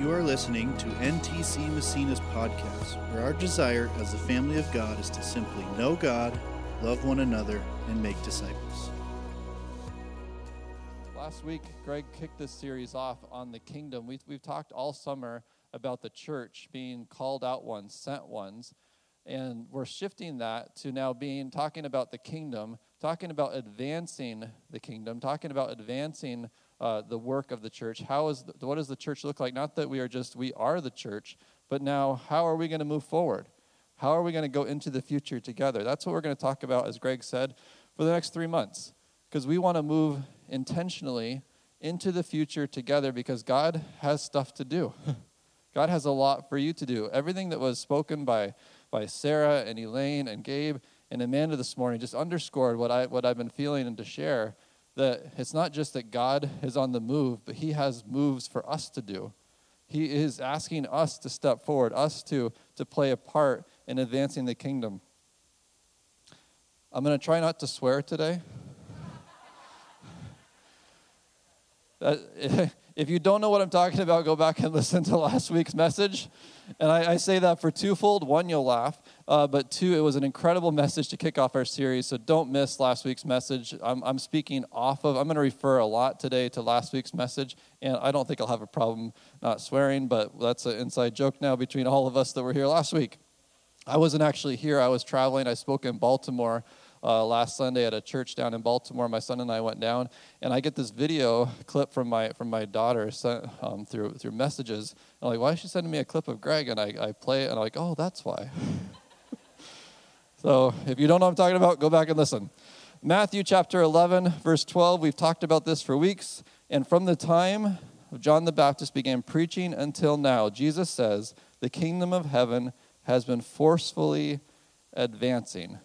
You are listening to NTC Massena's podcast, where our desire as the family of God is to simply know God, love one another, and make disciples. Last week, Greg kicked this series off on the kingdom. We've, we've talked all summer about the church being called out ones, sent ones, and we're shifting that to now being talking about the kingdom, talking about advancing the kingdom, talking about advancing uh, the work of the church. How is the, what does the church look like? Not that we are just we are the church, but now how are we going to move forward? How are we going to go into the future together? That's what we're going to talk about, as Greg said, for the next three months, because we want to move intentionally into the future together because God has stuff to do. God has a lot for you to do. Everything that was spoken by by Sarah and Elaine and Gabe and Amanda this morning just underscored what I what I've been feeling and to share that it's not just that God is on the move, but He has moves for us to do. He is asking us to step forward, us to, to play a part in advancing the kingdom. I'm going to try not to swear today. if you don't know what I'm talking about, go back and listen to last week's message. And I, I say that for twofold. One, you'll laugh. Uh, but two, it was an incredible message to kick off our series. So don't miss last week's message. I'm, I'm speaking off of, I'm going to refer a lot today to last week's message. And I don't think I'll have a problem not swearing, but that's an inside joke now between all of us that were here last week. I wasn't actually here, I was traveling. I spoke in Baltimore uh, last Sunday at a church down in Baltimore. My son and I went down, and I get this video clip from my from my daughter sent um, through through messages. And I'm like, why is she sending me a clip of Greg? And I, I play it, and I'm like, oh, that's why. so if you don't know what I'm talking about, go back and listen. Matthew chapter 11, verse 12. We've talked about this for weeks, and from the time John the Baptist began preaching until now, Jesus says, the kingdom of heaven has been forcefully advancing.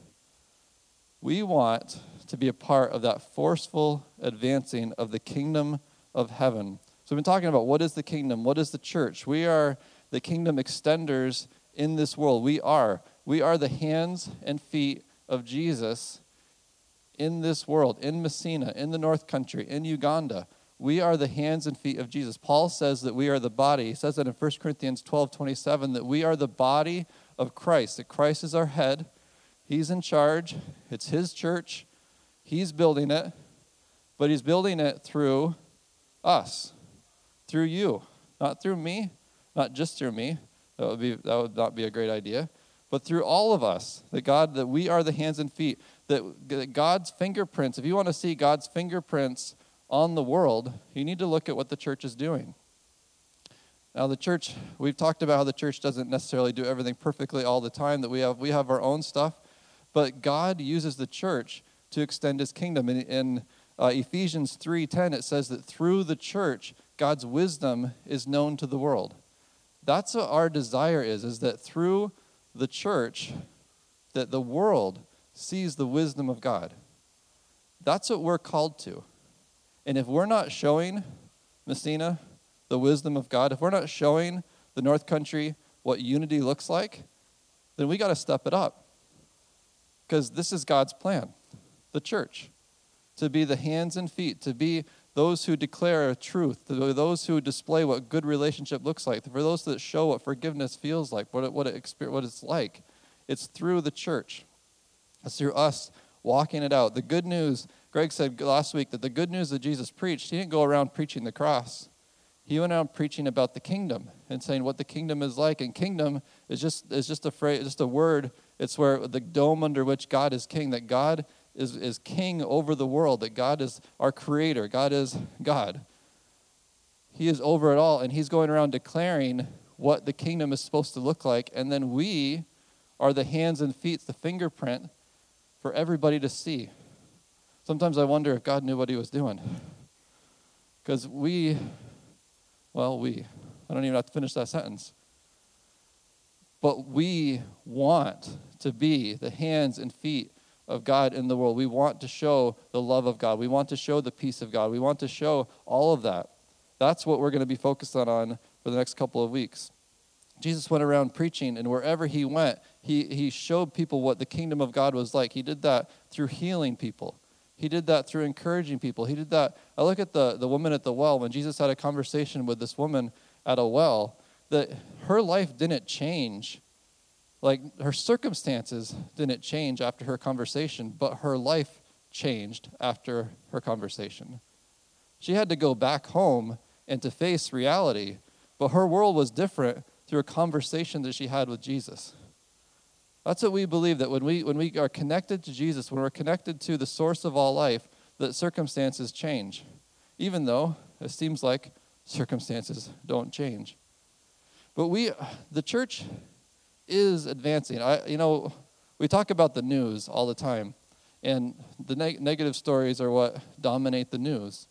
We want to be a part of that forceful advancing of the kingdom of heaven. So we've been talking about what is the kingdom, what is the church. We are the kingdom extenders in this world. We are. We are the hands and feet of Jesus in this world, in Massena, in the North Country, in Uganda. We are the hands and feet of Jesus. Paul says that we are the body. He says that in 1 Corinthians 12 27, that we are the body of Christ, that Christ is our head, He's in charge. It's His church. He's building it, but He's building it through us, through you, not through me, not just through me. That would be that would not be a great idea, but through all of us. That God, that we are the hands and feet. That, that God's fingerprints. If you want to see God's fingerprints on the world, you need to look at what the church is doing. Now, the church, we've talked about how the church doesn't necessarily do everything perfectly all the time, that we have, we have our own stuff. But God uses the church to extend his kingdom. In, in uh, Ephesians 3:10 it says that through the church God's wisdom is known to the world. That's what our desire is is that through the church that the world sees the wisdom of God. That's what we're called to. And if we're not showing Massena the wisdom of God, if we're not showing the North Country what unity looks like, then we got to step it up. Because this is God's plan the church, to be the hands and feet, to be those who declare a truth, to those who display what good relationship looks like, for those that show what forgiveness feels like, what, it, what, it, what it's like. It's through the church, it's through us walking it out. The good news, Greg said last week that the good news that Jesus preached, he didn't go around preaching the cross. He went out preaching about the kingdom and saying what the kingdom is like. And kingdom is just, is just a phrase, just a word it's where the dome under which God is king, that God is, is king over the world, that God is our creator, God is God. He is over it all, and He's going around declaring what the kingdom is supposed to look like. And then we are the hands and feet, the fingerprint for everybody to see. Sometimes I wonder if God knew what He was doing. Because we, well, we, I don't even have to finish that sentence. But we want to be the hands and feet of God in the world. We want to show the love of God. We want to show the peace of God. We want to show all of that. That's what we're going to be focused on, for the next couple of weeks. Jesus went around preaching, and wherever he went, he, he showed people what the kingdom of God was like. He did that through healing people. He did that through encouraging people. He did that. I look at the, the woman at the well when Jesus had a conversation with this woman at a well, that her life didn't change. Like her circumstances didn't change after her conversation, but her life changed after her conversation. She had to go back home and to face reality, but her world was different through a conversation that she had with Jesus. That's what we believe that when we when we are connected to Jesus, when we're connected to the source of all life, that circumstances change. Even though it seems like circumstances don't change. But we the church is advancing. I you know, we talk about the news all the time. And the neg- negative stories are what dominate the news.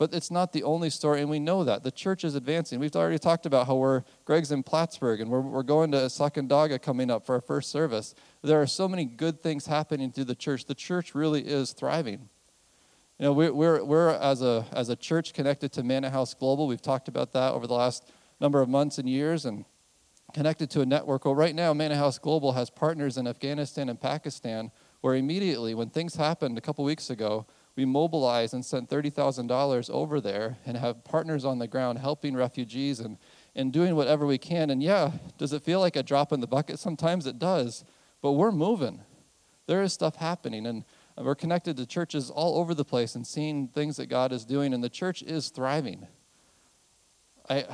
But it's not the only story, and we know that. The church is advancing. We've already talked about how we're, Greg's in Plattsburgh, and we're, we're going to Sacandaga coming up for our first service. There are so many good things happening through the church. The church really is thriving. You know, we're, we're, we're as, a, as a church connected to Manor House Global. We've talked about that over the last number of months and years, and connected to a network. Well, right now, Manor House Global has partners in Afghanistan and Pakistan where immediately, when things happened a couple weeks ago, we mobilized and sent $30,000 over there and have partners on the ground helping refugees and, and doing whatever we can. And yeah, does it feel like a drop in the bucket? Sometimes it does, but we're moving. There is stuff happening, and we're connected to churches all over the place and seeing things that God is doing, and the church is thriving. I,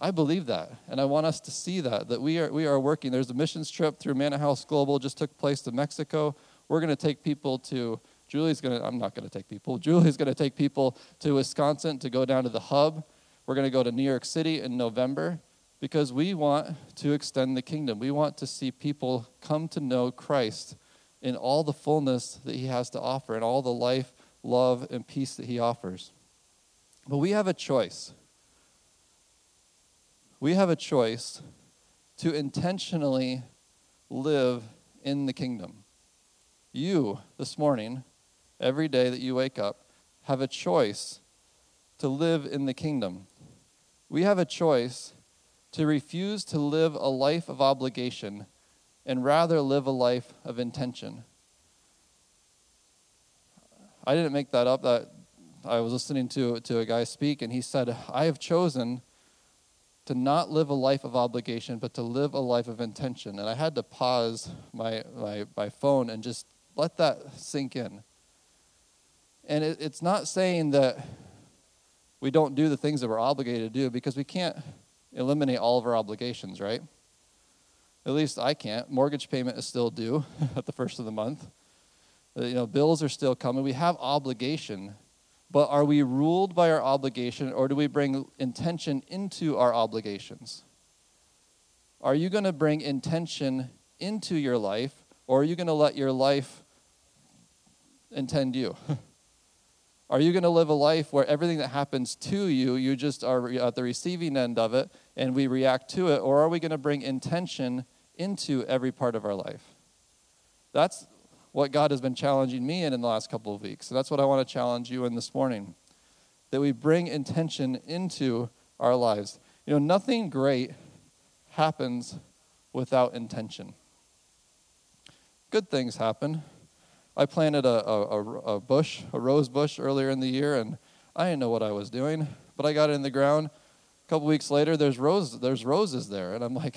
I believe that, and I want us to see that, that we are, we are working. There's a missions trip through Manor House Global, just took place to Mexico. We're going to take people to, Julie's going to, I'm not going to take people, Julie's going to take people to Wisconsin to go down to the hub. We're going to go to New York City in November because we want to extend the kingdom. We want to see people come to know Christ in all the fullness that he has to offer and all the life, love, and peace that he offers. But we have a choice. We have a choice to intentionally live in the kingdom. You, this morning, every day that you wake up, have a choice to live in the kingdom. We have a choice to refuse to live a life of obligation and rather live a life of intention. I didn't make that up. That I was listening to, to a guy speak, and he said, I have chosen to not live a life of obligation, but to live a life of intention. And I had to pause my, my, my phone and just let that sink in. And it, it's not saying that we don't do the things that we're obligated to do because we can't eliminate all of our obligations, right? At least I can't. Mortgage payment is still due at the first of the month. Uh, you know, bills are still coming. We have obligation, but are we ruled by our obligation or do we bring intention into our obligations? Are you going to bring intention into your life or are you going to let your life intend you? Are you going to live a life where everything that happens to you, you just are uh, at the receiving end of it and we react to it? Or are we going to bring intention into every part of our life? That's what God has been challenging me in in the last couple of weeks. And that's what I want to challenge you in this morning that we bring intention into our lives. You know, nothing great happens without intention. Good things happen, I planted a, a, a, bush, a rose bush earlier in the year, and I didn't know what I was doing, but I got it in the ground. A couple weeks later, there's rose, there's roses there, and I'm like,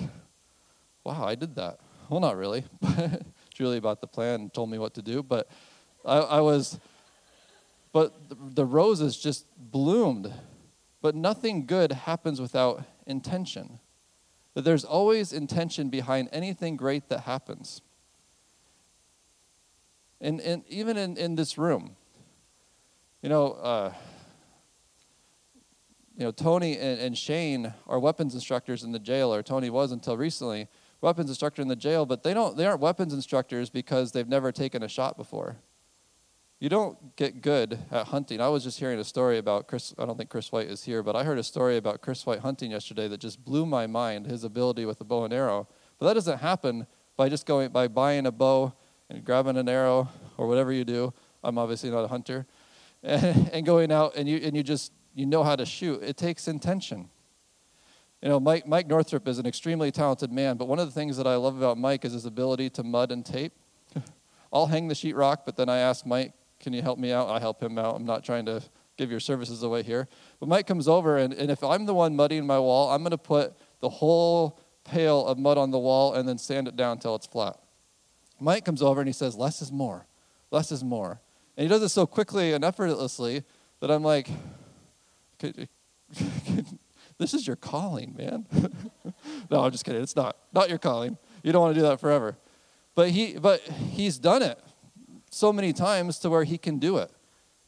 wow, I did that. Well, not really. Julie bought the plan and told me what to do, but I, I was, but the roses just bloomed. But nothing good happens without intention. That there's always intention behind anything great that happens. And, and even in, in this room, you know, uh, you know, Tony and, and, Shane are weapons instructors in the jail, or Tony was until recently, weapons instructor in the jail, but they don't they aren't weapons instructors because they've never taken a shot before. You don't get good at hunting. I was just hearing a story about Chris I don't think Chris White is here, but I heard a story about Chris White hunting yesterday that just blew my mind, his ability with the bow and arrow. But that doesn't happen by just going by buying a bow and grabbing an arrow or whatever you do. I'm obviously not a hunter. And, and going out and you, and you just, you know how to shoot. It takes intention. You know, Mike, Mike Northrup is an extremely talented man, but one of the things that I love about Mike is his ability to mud and tape. I'll hang the sheetrock, but then I ask Mike, can you help me out? I help him out. I'm not trying to give your services away here. But Mike comes over, and, and if I'm the one muddying my wall, I'm going to put the whole pail of mud on the wall and then sand it down until it's flat. Mike comes over and he says, Less is more. Less is more. And he does it so quickly and effortlessly that I'm like, This is your calling, man. no, I'm just kidding. It's not. Not your calling. You don't want to do that forever. But he but he's done it so many times to where he can do it.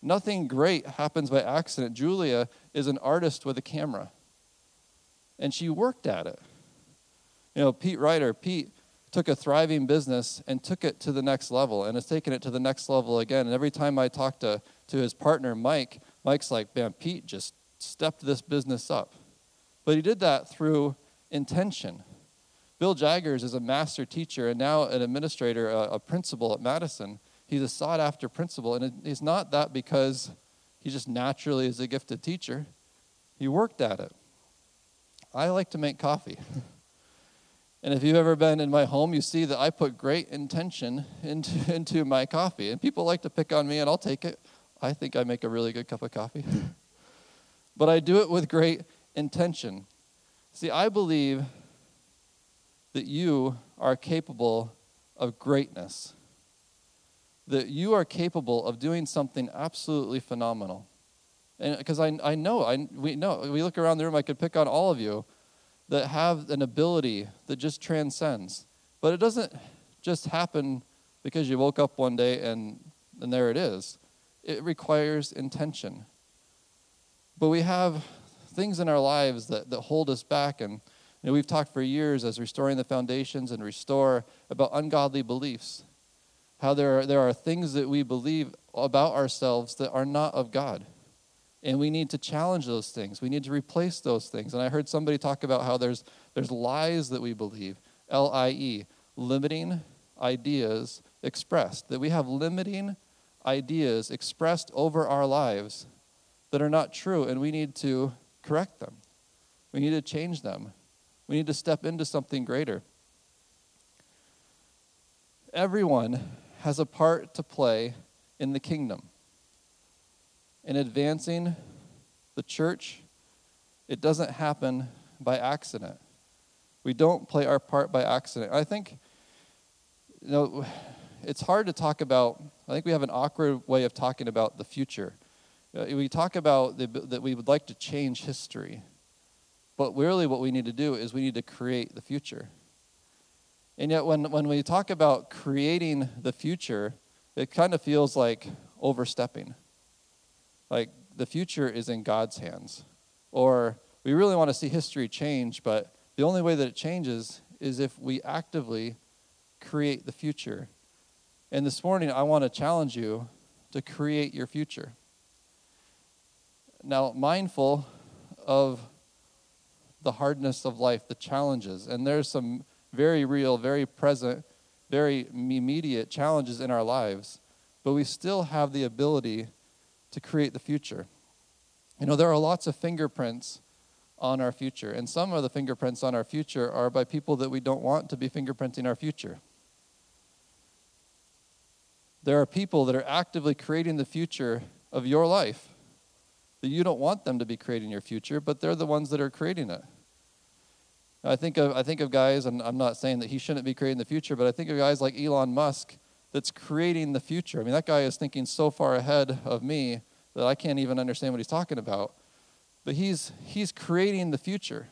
Nothing great happens by accident. Julia is an artist with a camera. And she worked at it. You know, Pete Ryder, Pete took a thriving business and took it to the next level and has taken it to the next level again. And every time I talk to, to his partner, Mike, Mike's like, man, Pete just stepped this business up. But he did that through intention. Bill Jaggers is a master teacher and now an administrator, a, a principal at Madison. He's a sought after principal, and he's not that because he just naturally is a gifted teacher. He worked at it. I like to make coffee. and if you've ever been in my home, you see that I put great intention into, into my coffee. And people like to pick on me, and I'll take it. I think I make a really good cup of coffee. but I do it with great intention. See, I believe that you are capable of greatness that you are capable of doing something absolutely phenomenal. And because I, I know, I, we know, we look around the room, I could pick on all of you that have an ability that just transcends. But it doesn't just happen because you woke up one day and, and there it is. It requires intention. But we have things in our lives that, that hold us back. And you know, we've talked for years as restoring the foundations and restore about ungodly beliefs how there are, there are things that we believe about ourselves that are not of God. And we need to challenge those things. We need to replace those things. And I heard somebody talk about how there's, there's lies that we believe L I E, limiting ideas expressed. That we have limiting ideas expressed over our lives that are not true, and we need to correct them. We need to change them. We need to step into something greater. Everyone has a part to play in the kingdom. In advancing the church, it doesn't happen by accident. We don't play our part by accident. I think, you know, it's hard to talk about, I think we have an awkward way of talking about the future. Uh, we talk about the, that we would like to change history, but really what we need to do is we need to create the future. And yet, when, when we talk about creating the future, it kind of feels like overstepping. Like the future is in God's hands. Or we really want to see history change, but the only way that it changes is if we actively create the future. And this morning, I want to challenge you to create your future. Now, mindful of the hardness of life, the challenges, and there's some very real, very present, very immediate challenges in our lives, but we still have the ability to create the future. You know, there are lots of fingerprints on our future, and some of the fingerprints on our future are by people that we don't want to be fingerprinting our future. There are people that are actively creating the future of your life that you don't want them to be creating your future, but they're the ones that are creating it. I think of I think of guys, and I'm not saying that he shouldn't be creating the future, but I think of guys like Elon Musk that's creating the future. I mean, that guy is thinking so far ahead of me that I can't even understand what he's talking about. But he's he's creating the future.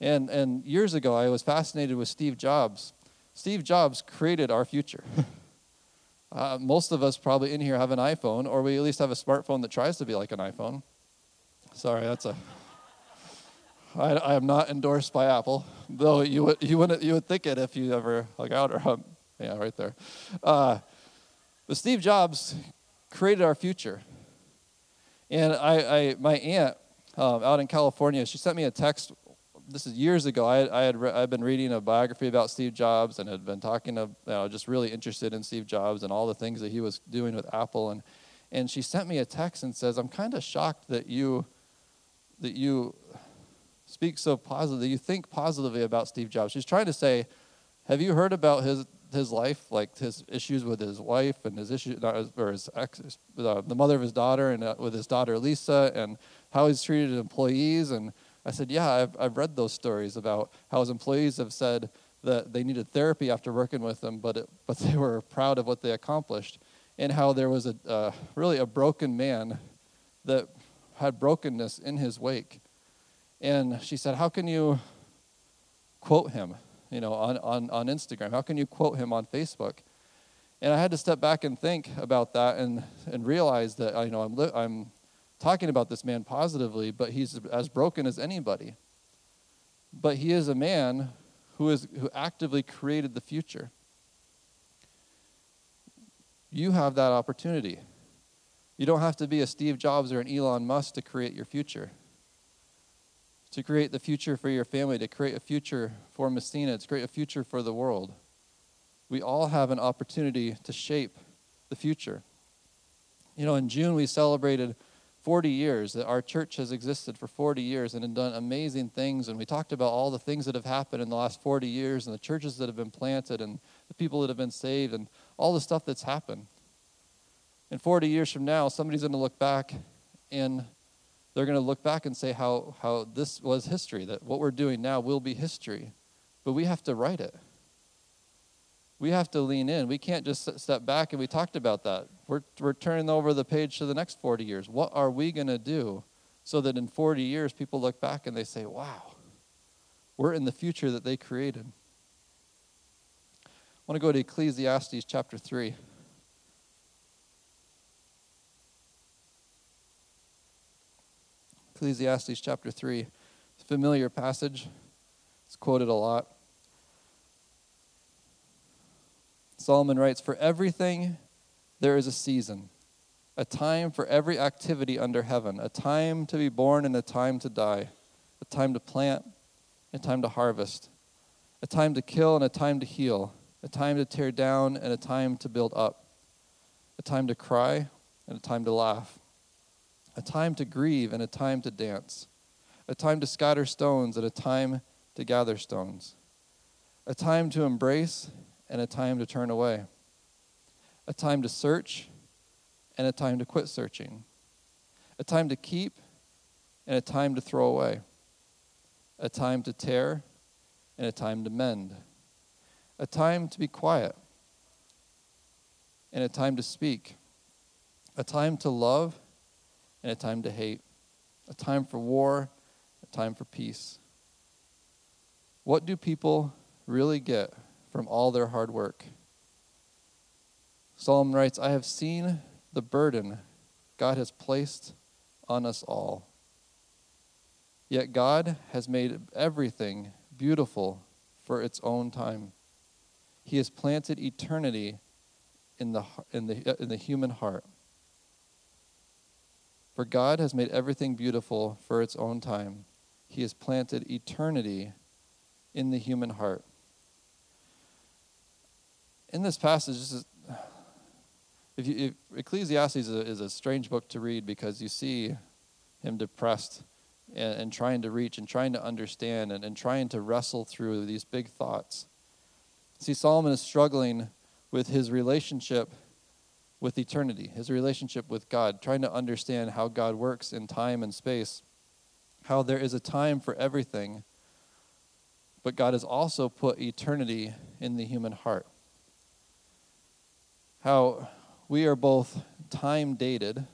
And and years ago I was fascinated with Steve Jobs. Steve Jobs created our future. uh, most of us probably in here have an iPhone, or we at least have a smartphone that tries to be like an iPhone. Sorry, that's a I, I, am not endorsed by Apple, though you would you wouldn't you would think it if you ever hung out or um, yeah right there. Uh, but Steve Jobs created our future, and I, I my aunt um, out in California she sent me a text. This is years ago. I, I had re- I'd been reading a biography about Steve Jobs and had been talking to you know, just really interested in Steve Jobs and all the things that he was doing with Apple and and she sent me a text and says I'm kind of shocked that you that you speak so positively, you think positively about Steve Jobs. She's trying to say, have you heard about his his life, like his issues with his wife and his issues, or his ex, uh, the mother of his daughter, and uh, with his daughter Lisa, and how he's treated employees. And I said, yeah, I've, I've read those stories about how his employees have said that they needed therapy after working with him, but it, but they were proud of what they accomplished, and how there was a uh, really a broken man that had brokenness in his wake. And she said, how can you quote him? You know, on, on, on Instagram? How can you quote him on Facebook? And I had to step back and think about that and, and realize that, you know, I'm, li- I'm talking about this man positively, but he's as broken as anybody. But he is a man who, is, who actively created the future. You have that opportunity. You don't have to be a Steve Jobs or an Elon Musk to create your future to create the future for your family, to create a future for Massena, to create a future for the world. We all have an opportunity to shape the future. You know, in June we celebrated 40 years that our church has existed for 40 years and done amazing things. And we talked about all the things that have happened in the last 40 years and the churches that have been planted and the people that have been saved and all the stuff that's happened. And 40 years from now, somebody's going to look back and they're going to look back and say how, how this was history, that what we're doing now will be history. But we have to write it. We have to lean in. We can't just step back, and we talked about that. We're, we're turning over the page to the next 40 years. What are we going to do so that in 40 years people look back and they say, wow, we're in the future that they created? I want to go to Ecclesiastes chapter 3. Ecclesiastes chapter 3. It's a familiar passage, it's quoted a lot. Solomon writes For everything there is a season, a time for every activity under heaven, a time to be born and a time to die, a time to plant and a time to harvest, a time to kill and a time to heal, a time to tear down and a time to build up, a time to cry and a time to laugh a time to grieve and a time to dance, a time to scatter stones and a time to gather stones, a time to embrace and a time to turn away, a time to search and a time to quit searching, a time to keep and a time to throw away, a time to tear and a time to mend, a time to be quiet and a time to speak, a time to love and a time to hate, a time for war, a time for peace. What do people really get from all their hard work? Solomon writes, I have seen the burden God has placed on us all. Yet God has made everything beautiful for its own time. He has planted eternity in the, in the, in the human heart. For God has made everything beautiful for its own time. He has planted eternity in the human heart. In this passage, this is, if, you, if Ecclesiastes is a, is a, strange book to read because you see him depressed and, and trying to reach and trying to understand and, and trying to wrestle through these big thoughts. See, Solomon is struggling with his relationship with eternity, his relationship with God, trying to understand how God works in time and space, how there is a time for everything, but God has also put eternity in the human heart. How we are both time dated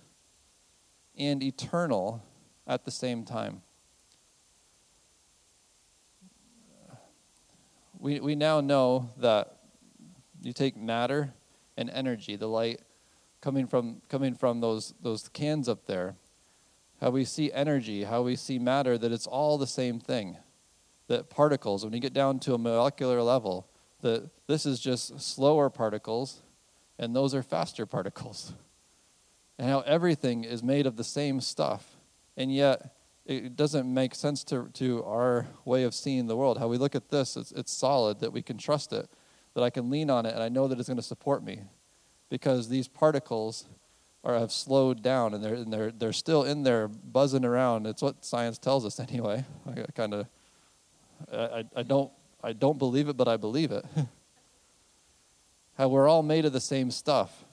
and eternal at the same time. We, we now know that you take matter and energy, the light coming from coming from those those cans up there how we see energy how we see matter that it's all the same thing. That particles when you get down to a molecular level that this is just slower particles and those are faster particles. And how everything is made of the same stuff. And yet it doesn't make sense to, to our way of seeing the world. How we look at this it's, it's solid that we can trust it that i can lean on it and i know that it's going to support me because these particles are have slowed down and they're and they're they're still in there buzzing around. It's what science tells us anyway. I kind of I, I don't I don't believe it, but I believe it. how we're all made of the same stuff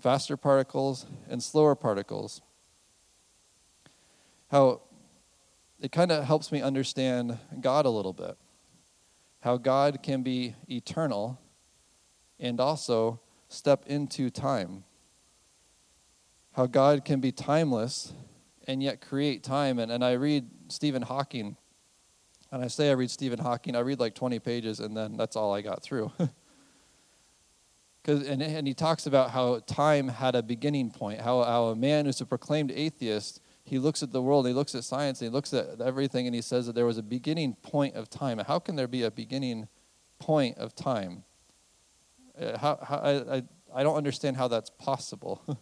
faster particles and slower particles. How it kind of helps me understand God a little bit. How God can be eternal and also step into time. How God can be timeless and yet create time. And, and I read Stephen Hawking, and I say I read Stephen Hawking, I read like 20 pages, and then that's all I got through. Cause, and, and he talks about how time had a beginning point, how, how a man who's a proclaimed atheist, he looks at the world, he looks at science, he looks at everything, and he says that there was a beginning point of time. How can there be a beginning point of time? Uh, how, how, I, I, I don't understand how that's possible.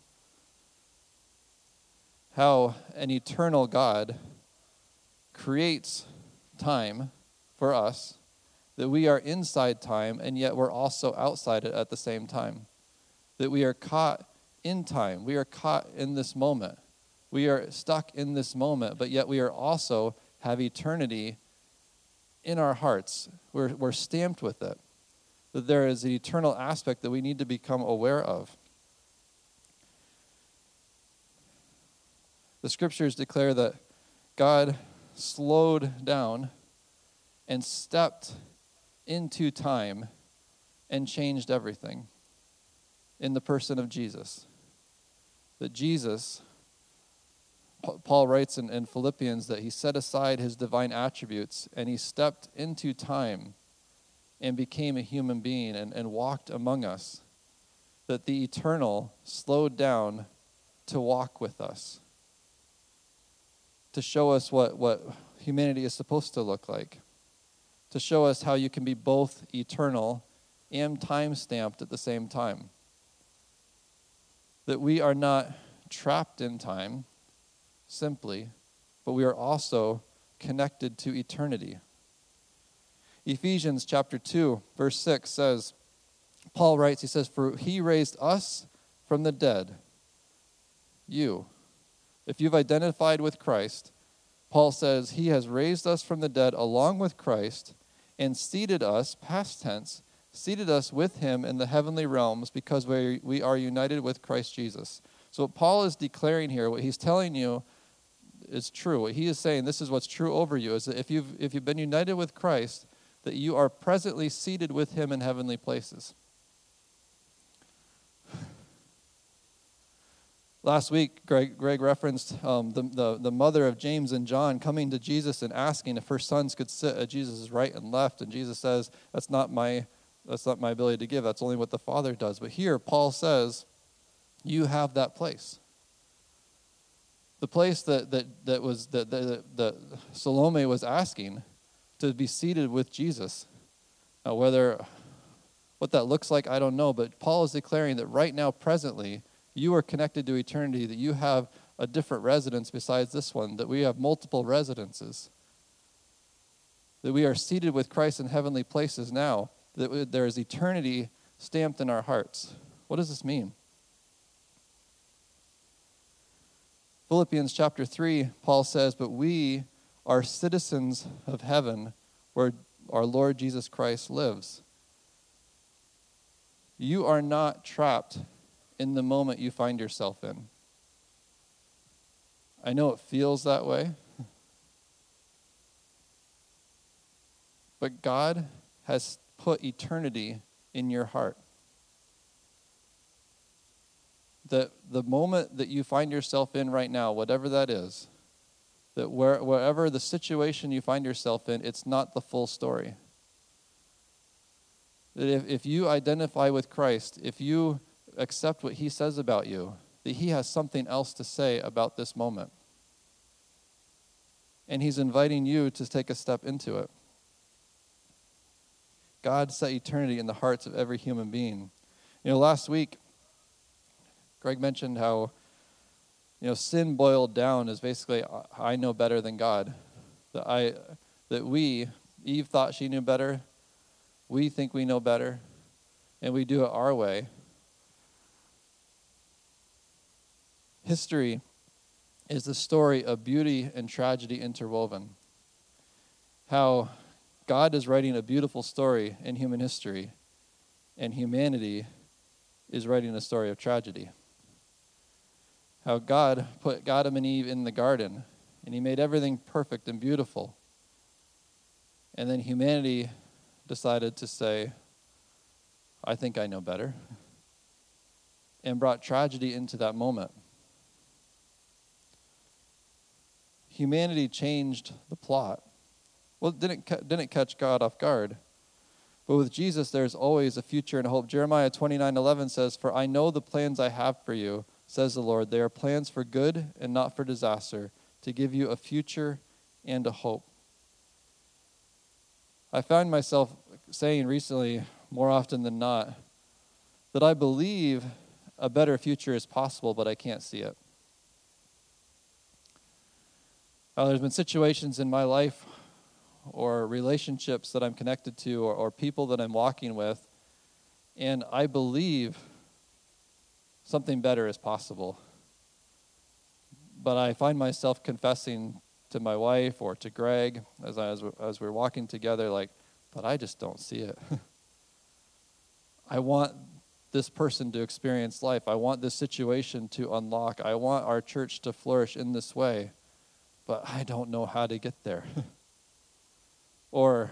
how an eternal God creates time for us that we are inside time and yet we're also outside it at the same time. That we are caught in time. We are caught in this moment. We are stuck in this moment, but yet we are also have eternity in our hearts. We're, we're stamped with it. That there is an eternal aspect that we need to become aware of. The scriptures declare that God slowed down and stepped into time and changed everything in the person of Jesus. That Jesus, Paul writes in, in, Philippians, that he set aside his divine attributes and he stepped into time and became a human being and, and walked among us. That the eternal slowed down to walk with us, to show us what, what humanity is supposed to look like to show us how you can be both eternal and time stamped at the same time. That we are not trapped in time simply, but we are also connected to eternity. Ephesians chapter 2, verse 6 says, Paul writes, he says, For he raised us from the dead. You. If you've identified with Christ, Paul says, He has raised us from the dead along with Christ and seated us, past tense, seated us with him in the heavenly realms because we, we are united with Christ Jesus. So, what Paul is declaring here, what he's telling you is true. What he is saying, this is what's true over you, is that if you've, if you've been united with Christ, that you are presently seated with him in heavenly places. Last week, Greg, Greg referenced um, the, the, the mother of James and John coming to Jesus and asking if her sons could sit at Jesus' right and left. And Jesus says, That's not my, that's not my ability to give. That's only what the Father does. But here, Paul says, You have that place. The place that, that, that, was, that, that, that Salome was asking to be seated with Jesus. Now, whether what that looks like, I don't know. But Paul is declaring that right now, presently, you are connected to eternity, that you have a different residence besides this one, that we have multiple residences, that we are seated with Christ in heavenly places now, that there is eternity stamped in our hearts. What does this mean? Philippians chapter 3, Paul says, But we are citizens of heaven where our Lord Jesus Christ lives. You are not trapped in the moment you find yourself in. I know it feels that way. But God has put eternity in your heart. That the moment that you find yourself in right now, whatever that is, that where, wherever the situation you find yourself in, it's not the full story. That if, if you identify with Christ, if you accept what he says about you, that he has something else to say about this moment. And he's inviting you to take a step into it. God set eternity in the hearts of every human being. You know, last week, Greg mentioned how, you know, sin boiled down is basically, I know better than God. That, I, that we, Eve thought she knew better, we think we know better, and we do it our way. History is the story of beauty and tragedy interwoven. How God is writing a beautiful story in human history, and humanity is writing a story of tragedy. How God put Adam and Eve in the garden, and He made everything perfect and beautiful. And then humanity decided to say, I think I know better, and brought tragedy into that moment. Humanity changed the plot. Well, it didn't, didn't catch God off guard. But with Jesus, there's always a future and hope. Jeremiah 29 11 says, For I know the plans I have for you, says the Lord. They are plans for good and not for disaster, to give you a future and a hope. I found myself saying recently, more often than not, that I believe a better future is possible, but I can't see it. Uh, there's been situations in my life or relationships that I'm connected to or, or people that I'm walking with, and I believe something better is possible. But I find myself confessing to my wife or to Greg as, I, as, as we're walking together, like, but I just don't see it. I want this person to experience life. I want this situation to unlock. I want our church to flourish in this way, but I don't know how to get there. or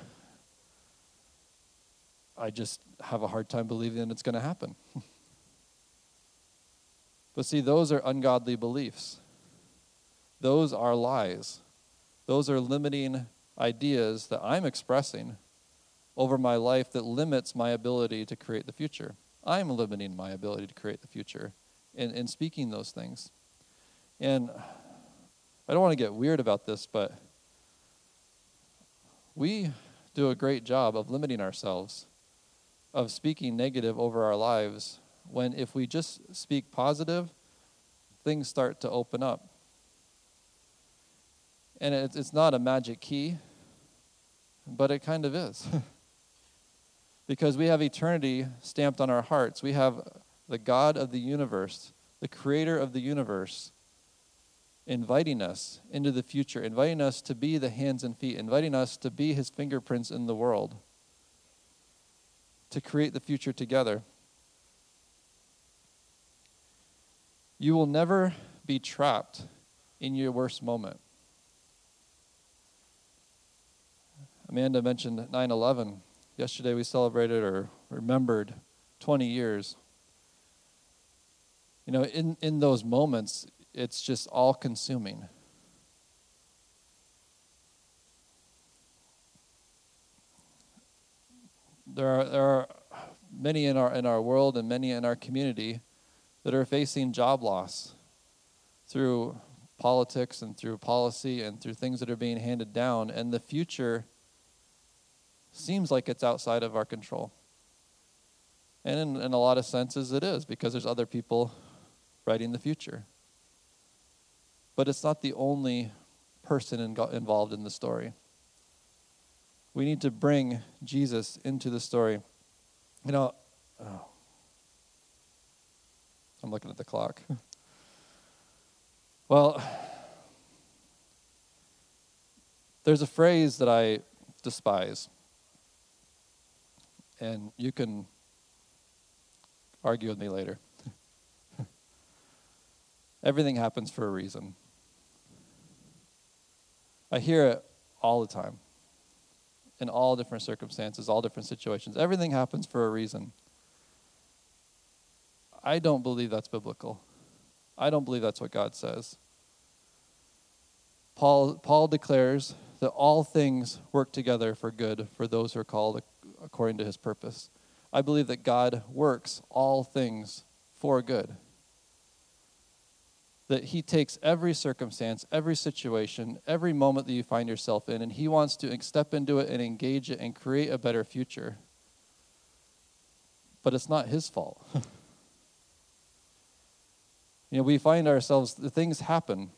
I just have a hard time believing it's going to happen. but see, those are ungodly beliefs. Those are lies. Those are limiting ideas that I'm expressing over my life that limits my ability to create the future. I'm limiting my ability to create the future in, in speaking those things. And I don't want to get weird about this, but we do a great job of limiting ourselves, of speaking negative over our lives, when if we just speak positive, things start to open up. And it's, it's not a magic key, but it kind of is. because we have eternity stamped on our hearts. We have the God of the universe, the creator of the universe, inviting us into the future, inviting us to be the hands and feet, inviting us to be his fingerprints in the world, to create the future together. You will never be trapped in your worst moment. Amanda mentioned 9 11. Yesterday we celebrated or remembered 20 years. You know, in, in those moments, it's just all consuming. There are, there are many in our, in our world and many in our community that are facing job loss through politics and through policy and through things that are being handed down, and the future seems like it's outside of our control. And in, in a lot of senses, it is because there's other people writing the future. But it's not the only person in, involved in the story. We need to bring Jesus into the story. You know, oh, I'm looking at the clock. well, there's a phrase that I despise and you can argue with me later. Everything happens for a reason. I hear it all the time in all different circumstances, all different situations. Everything happens for a reason. I don't believe that's biblical. I don't believe that's what God says. Paul, Paul declares that all things work together for good for those who are called according to his purpose. I believe that God works all things for good. That he takes every circumstance, every situation, every moment that you find yourself in, and he wants to step into it and engage it and create a better future. But it's not his fault. you know, we find ourselves, things happen.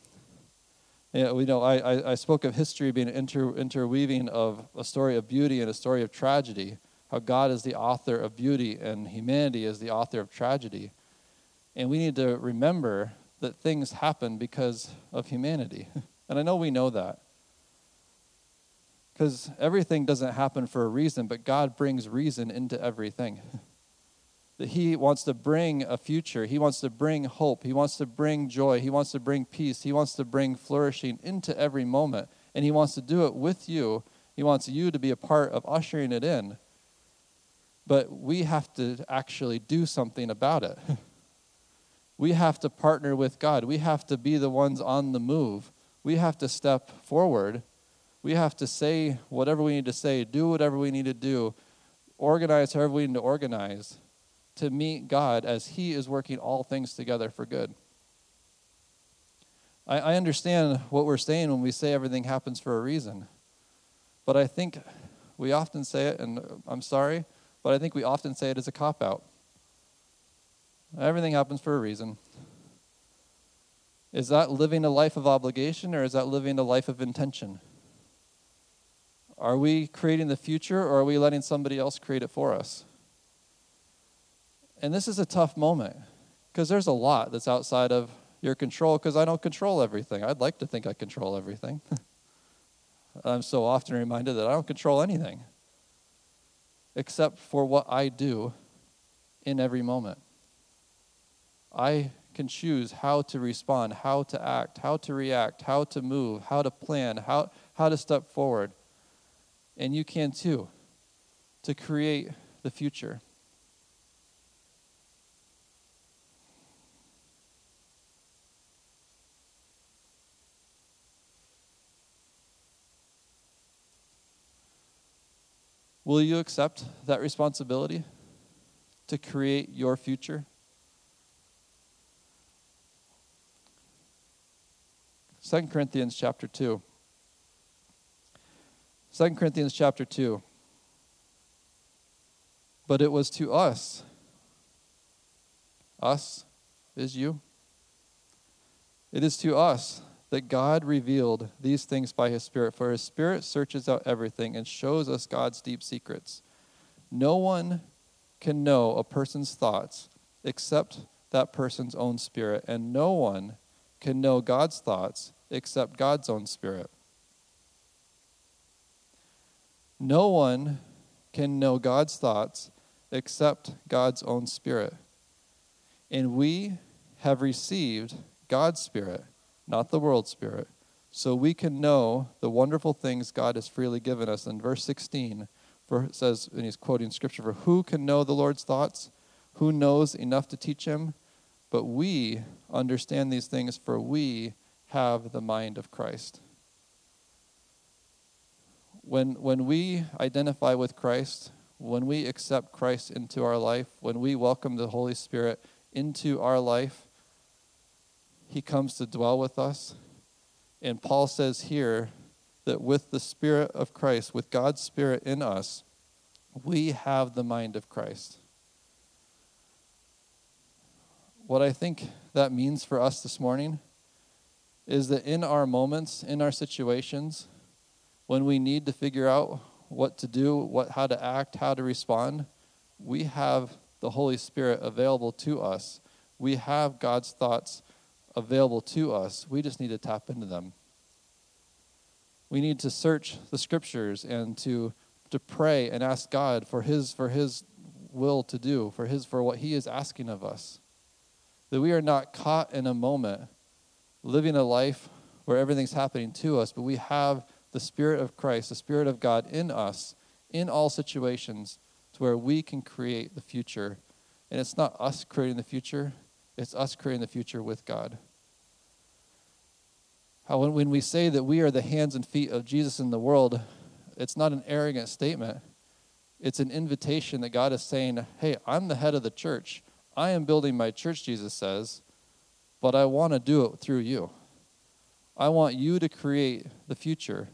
Yeah, we know I, I, I spoke of history being inter, interweaving of a story of beauty and a story of tragedy. How God is the author of beauty and humanity is the author of tragedy. And we need to remember that things happen because of humanity. and I know we know that. Because everything doesn't happen for a reason, but God brings reason into everything. that He wants to bring a future, He wants to bring hope, He wants to bring joy, He wants to bring peace, He wants to bring flourishing into every moment. And He wants to do it with you. He wants you to be a part of ushering it in. But we have to actually do something about it. we have to partner with God. We have to be the ones on the move. We have to step forward we have to say whatever we need to say, do whatever we need to do, organize however we need to organize to meet God as He is working all things together for good. I, I understand what we're saying when we say everything happens for a reason. But I think we often say it, and I'm sorry, but I think we often say it as a cop out. Everything happens for a reason. Is that living a life of obligation or is that living a life of intention? Are we creating the future or are we letting somebody else create it for us? And this is a tough moment because there's a lot that's outside of your control because I don't control everything. I'd like to think I control everything. I'm so often reminded that I don't control anything except for what I do in every moment. I can choose how to respond, how to act, how to react, how to move, how to plan, how, how to step forward and you can too, to create the future. Will you accept that responsibility to create your future? Second Corinthians chapter 2. 2 Corinthians chapter 2. But it was to us, us is you, it is to us that God revealed these things by his Spirit, for his Spirit searches out everything and shows us God's deep secrets. No one can know a person's thoughts except that person's own spirit, and no one can know God's thoughts except God's own spirit. No one can know God's thoughts except God's own Spirit. And we have received God's Spirit, not the world Spirit, so we can know the wonderful things God has freely given us. In verse 16, for says, and he's quoting scripture, for who can know the Lord's thoughts? Who knows enough to teach him? But we understand these things, for we have the mind of Christ when, when we identify with Christ, when we accept Christ into our life, when we welcome the Holy Spirit into our life, He comes to dwell with us. And Paul says here that with the Spirit of Christ, with God's Spirit in us, we have the mind of Christ. What I think that means for us this morning is that in our moments, in our situations, when we need to figure out what to do, what, how to act, how to respond, we have the Holy Spirit available to us. We have God's thoughts available to us. We just need to tap into them. We need to search the scriptures and to, to pray and ask God for his, for his will to do, for, his, for what He is asking of us. That we are not caught in a moment living a life where everything's happening to us, but we have the Spirit of Christ, the Spirit of God in us, in all situations, to where we can create the future. And it's not us creating the future, it's us creating the future with God. How when, we say that we are the hands and feet of Jesus in the world, it's not an arrogant statement. It's an invitation that God is saying, Hey, I'm the head of the church. I am building my church, Jesus says, but I want to do it through you. I want you to create the future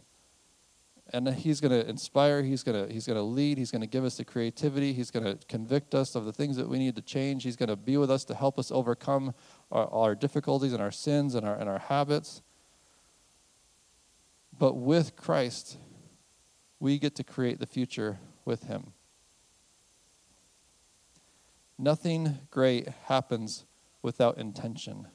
and he's going to inspire he's going to he's going to lead he's going to give us the creativity he's going to convict us of the things that we need to change he's going to be with us to help us overcome our, our difficulties and our sins and our and our habits but with christ we get to create the future with him nothing great happens without intention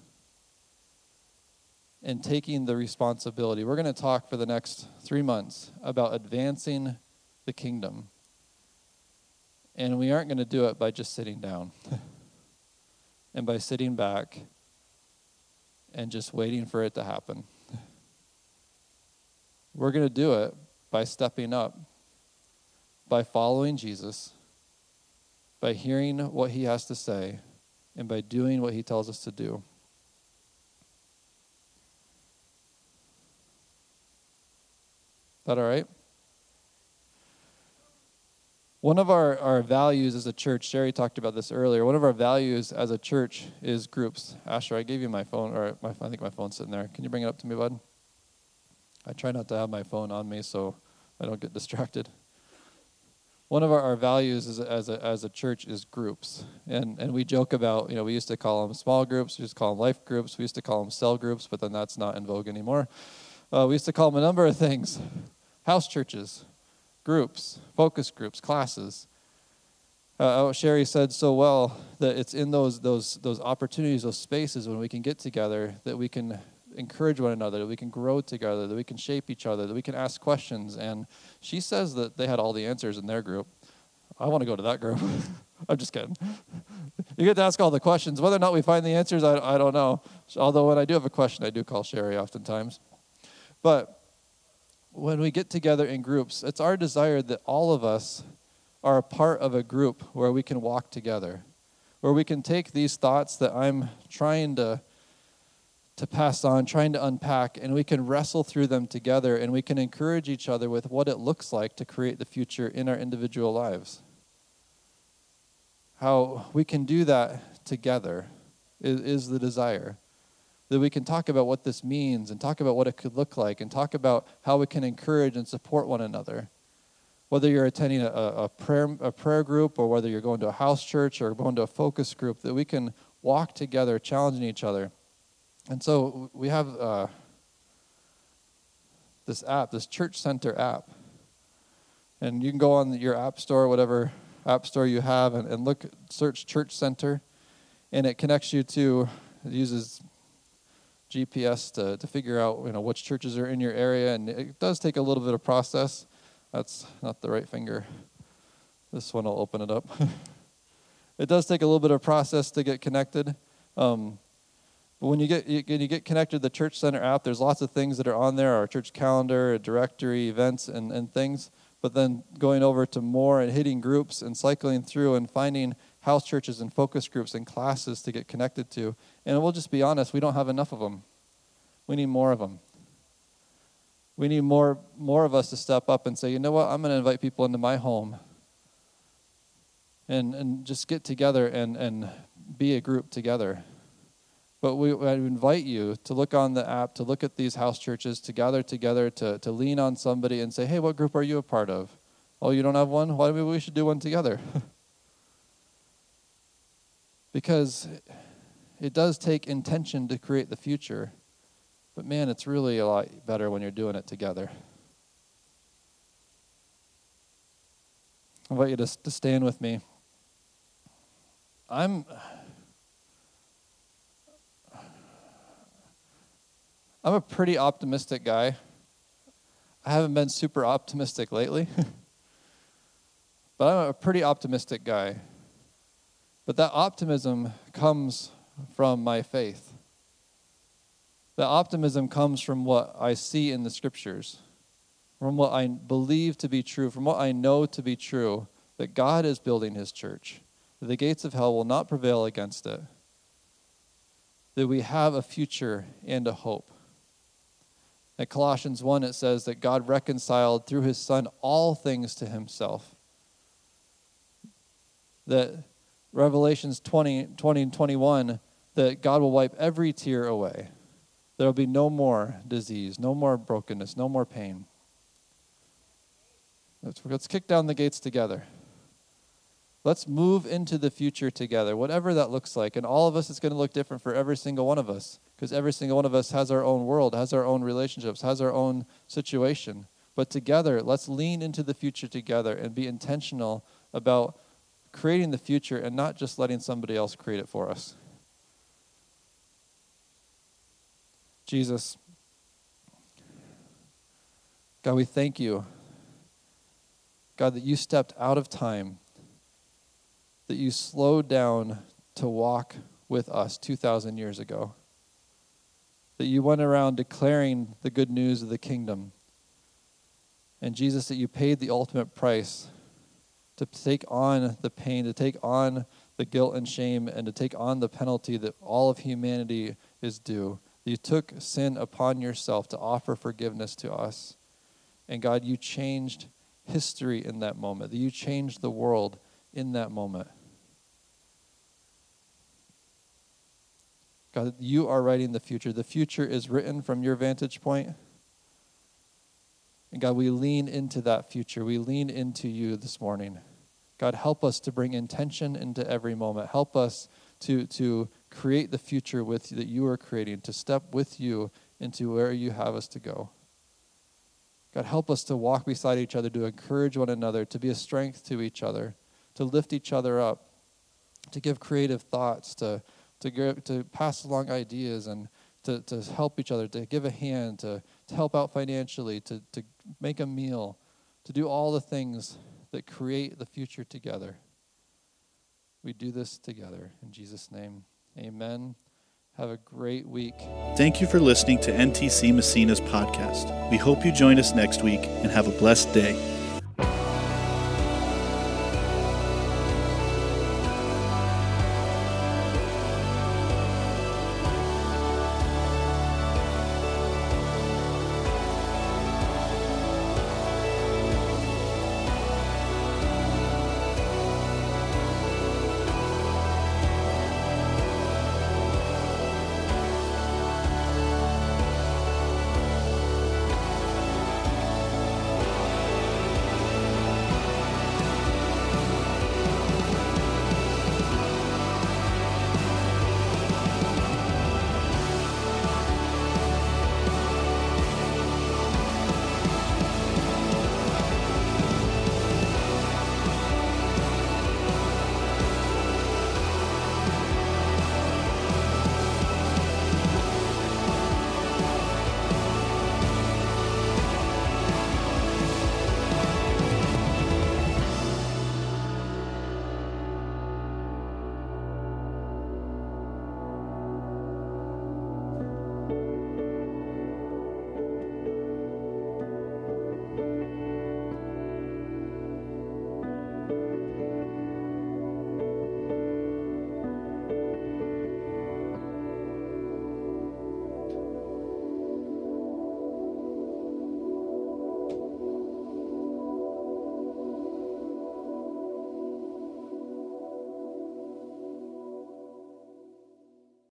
and taking the responsibility. We're going to talk for the next three months about advancing the kingdom. And we aren't going to do it by just sitting down and by sitting back and just waiting for it to happen. We're going to do it by stepping up, by following Jesus, by hearing what he has to say, and by doing what he tells us to do. That all right? One of our, our values as a church, Sherry talked about this earlier. One of our values as a church is groups. Asher, I gave you my phone, or my, I think my phone's sitting there. Can you bring it up to me, bud? I try not to have my phone on me so I don't get distracted. One of our, our values a, as, a, as a church is groups. And, and we joke about, you know, we used to call them small groups, we used to call them life groups, we used to call them cell groups, but then that's not in vogue anymore. Uh, we used to call them a number of things house churches, groups, focus groups, classes. Uh, oh, Sherry said so well that it's in those those those opportunities, those spaces when we can get together that we can encourage one another, that we can grow together, that we can shape each other, that we can ask questions. And she says that they had all the answers in their group. I want to go to that group. I'm just kidding. you get to ask all the questions. Whether or not we find the answers, I, I don't know. Although when I do have a question, I do call Sherry oftentimes. But when we get together in groups, it's our desire that all of us are a part of a group where we can walk together, where we can take these thoughts that I'm trying to to pass on, trying to unpack, and we can wrestle through them together and we can encourage each other with what it looks like to create the future in our individual lives. How we can do that together is, is the desire that we can talk about what this means and talk about what it could look like and talk about how we can encourage and support one another. Whether you're attending a, a, prayer, a prayer group or whether you're going to a house church or going to a focus group, that we can walk together, challenging each other. And so we have uh, this app, this Church Center app. And you can go on your app store, whatever app store you have, and, and look, search Church Center, and it connects you to, it uses GPS to, to figure out you know which churches are in your area, and it does take a little bit of process. That's not the right finger. This one will open it up. it does take a little bit of process to get connected. Um, but when you get you, when you get connected to the Church Center app, there's lots of things that are on there: our church calendar, a directory, events, and, and things. But then going over to more and hitting groups and cycling through and finding house churches and focus groups and classes to get connected to. And we'll just be honest, we don't have enough of them. We need more of them. We need more, more of us to step up and say, you know what, I'm going to invite people into my home and, and just get together and, and be a group together. But we, invite you to look on the app, to look at these house churches, to gather together, to, to lean on somebody and say, hey, what group are you a part of? Oh, you don't have one? Why maybe we should do one together? because it does take intention to create the future. But man, it's really a lot better when you're doing it together. I invite you to, to stand with me. I'm. I'm a pretty optimistic guy. I haven't been super optimistic lately, but I'm a pretty optimistic guy. But that optimism comes from my faith. That optimism comes from what I see in the scriptures, from what I believe to be true, from what I know to be true, that God is building his church, that the gates of hell will not prevail against it, that we have a future and a hope. At Colossians 1, it says that God reconciled through his Son all things to himself. That Revelations 20, 20 and 21 that God will wipe every tear away. There will be no more disease, no more brokenness, no more pain. Let's, let's kick down the gates together. Let's move into the future together, whatever that looks like. And all of us, it's going to look different for every single one of us because every single one of us has our own world, has our own relationships, has our own situation. But together, let's lean into the future together and be intentional about creating the future and not just letting somebody else create it for us. Jesus, God, we thank you, God, that you stepped out of time, that you slowed down to walk with us 2,000 years ago, that you went around declaring the good news of the kingdom. And Jesus, that you paid the ultimate price to take on the pain, to take on the guilt and shame, and to take on the penalty that all of humanity is due. You took sin upon yourself to offer forgiveness to us. And God, you changed history in that moment, that you changed the world in that moment. God, you are writing the future. The future is written from your vantage point. And God, we lean into that future. We lean into you this morning. God, help us to bring intention into every moment. Help us to, to create the future with that you are creating, to step with you into where you have us to go. God, help us to walk beside each other, to encourage one another, to be a strength to each other, to lift each other up, to give creative thoughts, to, to, give, to pass along ideas, and to, to help each other, to give a hand, to, to help out financially, to, to make a meal, to do all the things that create the future together. We do this together. In Jesus' name, amen. Have a great week. Thank you for listening to NTC Massena's podcast. We hope you join us next week and have a blessed day.